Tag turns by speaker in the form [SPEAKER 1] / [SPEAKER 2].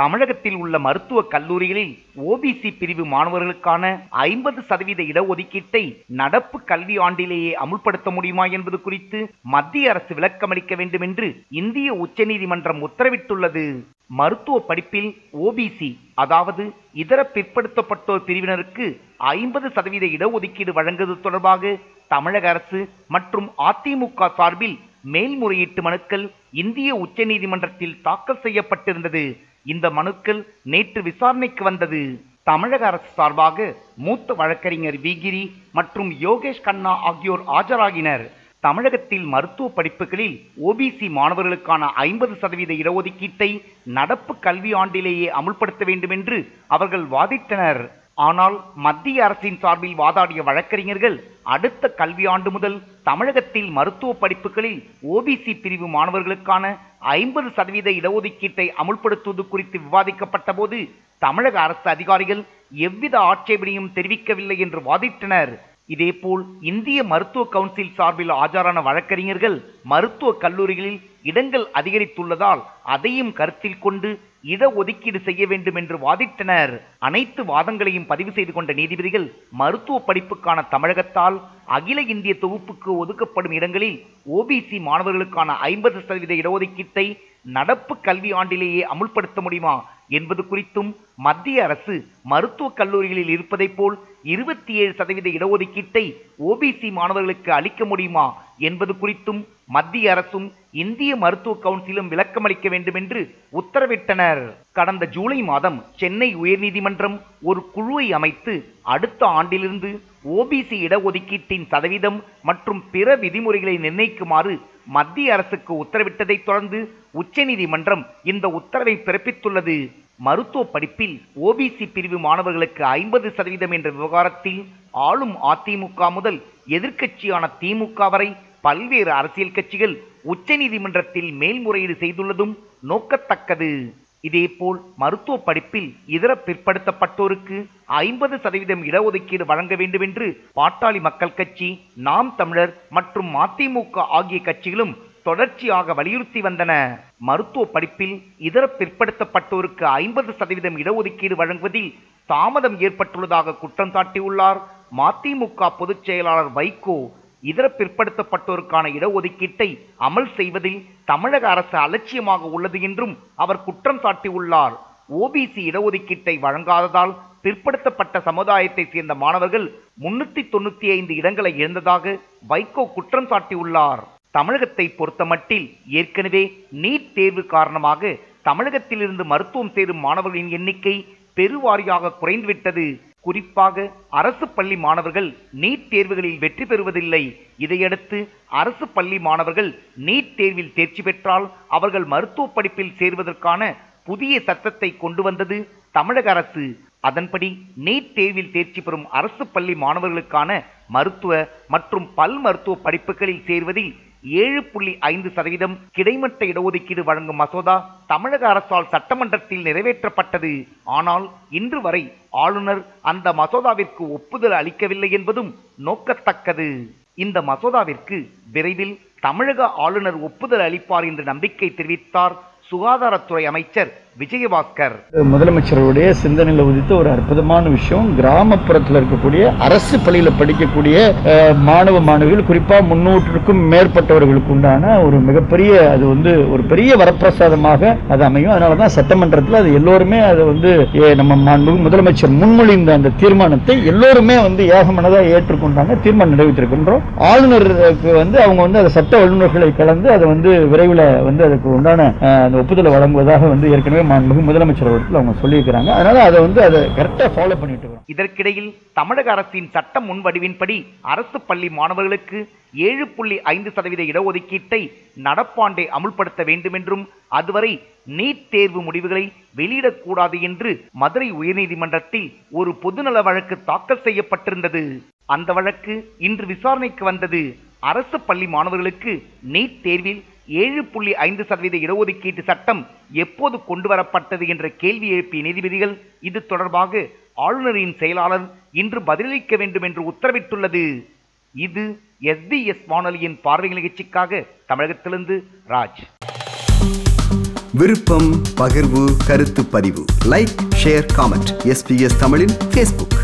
[SPEAKER 1] தமிழகத்தில் உள்ள மருத்துவக் கல்லூரிகளில் ஓபிசி பிரிவு மாணவர்களுக்கான ஐம்பது சதவீத இடஒதுக்கீட்டை நடப்பு கல்வி ஆண்டிலேயே அமுல்படுத்த முடியுமா என்பது குறித்து மத்திய அரசு விளக்கமளிக்க வேண்டும் என்று இந்திய உச்சநீதிமன்றம் உத்தரவிட்டுள்ளது. மருத்துவ படிப்பில் ஓபிசி அதாவது இதர பிற்படுத்தப்பட்டோர் பிரிவினருக்கு ஐம்பது சதவீத இடஒதுக்கீடு வழங்குவது தொடர்பாக தமிழக அரசு மற்றும் அதிமுக சார்பில் மேல்முறையீட்டு மனுக்கள் இந்திய உச்சநீதிமன்றத்தில் தாக்கல் செய்யப்பட்டிருந்தது. இந்த மனுக்கள் நேற்று விசாரணைக்கு வந்தது. தமிழக அரசு சார்பாக மூத்த வழக்கறிஞர் விகிரி மற்றும் யோகேஷ் கண்ணா ஆகியோர் ஆஜராகினர். தமிழகத்தில் மருத்துவ படிப்புகளில் ஓபிசி மாணவர்களுக்கான ஐம்பது சதவீத இடஒதுக்கீட்டை நடப்பு கல்வி ஆண்டிலேயே அமுல்படுத்த வேண்டும் என்று அவர்கள் வாதிட்டனர். ஆனால் மத்திய அரசின் சார்பில் வாதாடிய வழக்கறிஞர்கள் அடுத்த கல்வியாண்டு முதல் தமிழகத்தில் மருத்துவ படிப்புகளில் ஓபிசி பிரிவு மாணவர்களுக்கான ஐம்பது சதவீத இடஒதுக்கீட்டை அமுல்படுத்துவது குறித்து விவாதிக்கப்பட்ட போது தமிழக அரசு அதிகாரிகள் எவ்வித ஆட்சேபனையும் தெரிவிக்கவில்லை என்று வாதிட்டனர். இதேபோல் இந்திய மருத்துவ கவுன்சில் சார்பில் ஆஜரான வழக்கறிஞர்கள் மருத்துவ கல்லூரிகளில் இடங்கள் அதிகரித்துள்ளதால் அதையும் கருத்தில் கொண்டு இடஒதுக்கீடு செய்ய வேண்டும் என்று வாதிட்டனர். அனைத்து வாதங்களையும் பதிவு செய்து கொண்ட நீதிபதிகள் மருத்துவ படிப்புக்கான தமிழகத்தால் அகில இந்திய தொகுப்புக்கு ஒதுக்கப்படும் இடங்களில் ஓபிசி மாணவர்களுக்கான ஐம்பது சதவீத இடஒதுக்கீட்டை நடப்பு கல்வி ஆண்டிலேயே அமுல்படுத்த முடியுமா என்பது குறித்தும் மத்திய அரசு மருத்துவக் கல்லூரிகளில் இருப்பதைப் போல் இருபத்தி ஏழு சதவீத இடஒதுக்கீட்டை ஓபிசி மாணவர்களுக்கு அளிக்க முடியுமா என்பது குறித்தும் மத்திய அரசும் இந்திய மருத்துவ கவுன்சிலும் விளக்கமளிக்க வேண்டும் என்று உத்தரவிட்டனர். கடந்த ஜூலை மாதம் சென்னை உயர்நீதிமன்ற உயர்நீதிமன்றம் ஒரு குழுவை அமைத்து அடுத்த ஆண்டிலிருந்து ஓபிசி இடஒதுக்கீட்டின் சதவீதம் மற்றும் பிற விதிமுறைகளை நிர்ணயிக்குமாறு மத்திய அரசுக்கு உத்தரவிட்டதைத் தொடர்ந்து உச்சநீதிமன்றம் இந்த உத்தரவை பிறப்பித்துள்ளது. மருத்துவ படிப்பில் ஓபிசி பிரிவு மாணவர்களுக்கு ஐம்பது சதவீதம் என்ற விவகாரத்தில் ஆளும் அதிமுக முதல் எதிர்க்கட்சியான திமுக வரை பல்வேறு அரசியல் கட்சிகள் உச்சநீதிமன்றத்தில் மேல்முறையீடு செய்துள்ளதும் நோக்கத்தக்கது. இதேபோல் மருத்துவ படிப்பில் இதர பிற்படுத்தப்பட்டோருக்கு ஐம்பது சதவீதம் இடஒதுக்கீடு வழங்க வேண்டும் என்று பாட்டாளி மக்கள் கட்சி நாம் தமிழர் மற்றும் மதிமுக ஆகிய கட்சிகளும் தொடர்ச்சியாக வலியுறுத்தி வந்தன. மருத்துவ படிப்பில் இதர பிற்படுத்தப்பட்டோருக்கு ஐம்பது சதவீதம் இடஒதுக்கீடு வழங்குவதில் தாமதம் ஏற்பட்டுள்ளதாக குற்றம் சாட்டியுள்ளார் மதிமுக பொதுச் செயலாளர் வைகோ. இதர பிற்படுத்தப்பட்டோருக்கான இடஒதுக்கீட்டை அமல் செய்வதில் தமிழக அரசு அலட்சியமாக உள்ளது என்றும் அவர் குற்றம் சாட்டியுள்ளார். ஓபிசி இடஒதுக்கீட்டை வழங்காததால் பிற்படுத்தப்பட்ட சமுதாயத்தை சேர்ந்த மாணவர்கள் முன்னூத்தி தொண்ணூத்தி ஐந்து இடங்களை இழந்ததாக வைகோ குற்றம் சாட்டியுள்ளார். தமிழகத்தை பொறுத்தமட்டில் ஏற்கனவே நீட் தேர்வு காரணமாக தமிழகத்திலிருந்து மருத்துவம் சேரும் மாணவர்களின் எண்ணிக்கை பெருவாரியாக குறைந்துவிட்டது. குறிப்பாக அரசு பள்ளி மாணவர்கள் நீட் தேர்வுகளில் வெற்றி பெறுவதில்லை. இதையடுத்து அரசு பள்ளி மாணவர்கள் நீட் தேர்வில் தேர்ச்சி பெற்றால் அவர்கள் மருத்துவ படிப்பில் சேர்வதற்கான புதிய சட்டத்தை கொண்டு வந்தது தமிழக அரசு. அதன்படி நீட் தேர்வில் தேர்ச்சி பெறும் அரசு பள்ளி மாணவர்களுக்கான மருத்துவ மற்றும் பல் மருத்துவ படிப்புகளில் சேர்வதில் ஏழு புள்ளி ஐந்து சதவீதம் கிடைமட்ட இடஒதுக்கீடு வழங்கும் மசோதா தமிழக அரசால் சட்டமன்றத்தில் நிறைவேற்றப்பட்டது. ஆனால் இன்று வரை ஆளுநர் அந்த மசோதாவிற்கு ஒப்புதல் அளிக்கவில்லை என்பதும் நோக்கத்தக்கது. இந்த மசோதாவிற்கு விரைவில் தமிழக ஆளுநர் ஒப்புதல் அளிப்பார் என்று நம்பிக்கை தெரிவித்தார் சுகாதாரத்துறை அமைச்சர் விஜயபாஸ்கர்.
[SPEAKER 2] முதலமைச்சருடைய சிந்தனையில் உதித்த ஒரு அற்புதமான விஷயம் கிராமப்புறத்தில் இருக்கக்கூடிய அரசு பள்ளியில் படிக்கக்கூடிய மாணவ மாணவிகள் குறிப்பாக முன்னூற்றுக்கும் மேற்பட்டவர்களுக்கு உண்டான ஒரு மிகப்பெரிய அது வந்து ஒரு பெரிய வரப்பிரசாதமாக அது அமையும். அதனால தான் சட்டமன்றத்தில் அது எல்லோருமே அது வந்து ஏ, நம்ம முதலமைச்சர் முன்மொழிந்த அந்த தீர்மானத்தை எல்லோருமே வந்து ஏகமனதாக ஏற்றுக்கொண்டாங்க தீர்மானம் நிறைவேற்றிருக்கின்றோம். ஆளுநருக்கு வந்து அவங்க வந்து அந்த சட்ட வல்லுநர்களை கலந்து அதை வந்து விரைவில் வந்து அதுக்கு உண்டான அந்த ஒப்புதலை வழங்குவதாக வந்து ஏற்கனவே மாண்புமிகு முதலமைச்சர் அவர்கள் அவங்க சொல்லியிருக்கிறாங்க. அதனால அதை வந்து அதை கரெக்டாக ஃபாலோ பண்ணிட்டு இருக்கோம்
[SPEAKER 1] இதற்கிடையில் தமிழக அரசின் சட்ட முன்வடிவின்படி அரசு பள்ளி மாணவர்களுக்கு ஏழு புள்ளி ஐந்து சதவீத இடஒதுக்கீட்டை நடப்பாண்டை அமுல்படுத்த வேண்டும் என்றும் அதுவரை நீட் தேர்வு முடிவுகளை வெளியிடக்கூடாது என்று மதுரை உயர்நீதிமன்றத்தில் ஒரு பொதுநல வழக்கு தாக்கல் செய்யப்பட்டிருந்தது. அந்த வழக்கு இன்று விசாரணைக்கு வந்தது அரசு பள்ளி மாணவர்களுக்கு நீட் தேர்வில் ஏழு புள்ளி ஐந்து சதவீத இடஒதுக்கீட்டு சட்டம் எப்போது கொண்டு வரப்பட்டது என்ற கேள்வி எழுப்பிய நீதிபதிகள் இது தொடர்பாக ஆளுநரின் செயலாளர் இன்று பதிலளிக்க வேண்டும் என்று உத்தரவிட்டுள்ளது. இது எஸ்பிஎஸ் வானொலியின் பார்வை நிகழ்ச்சிக்காக தமிழகத்திலிருந்து ராஜ்.
[SPEAKER 3] விருப்பம் பகிர்வு கருத்து பதிவு. லைக் ஷேர் காமெண்ட் எஸ்பிஎஸ் தமிழின் ஃபேஸ்புக்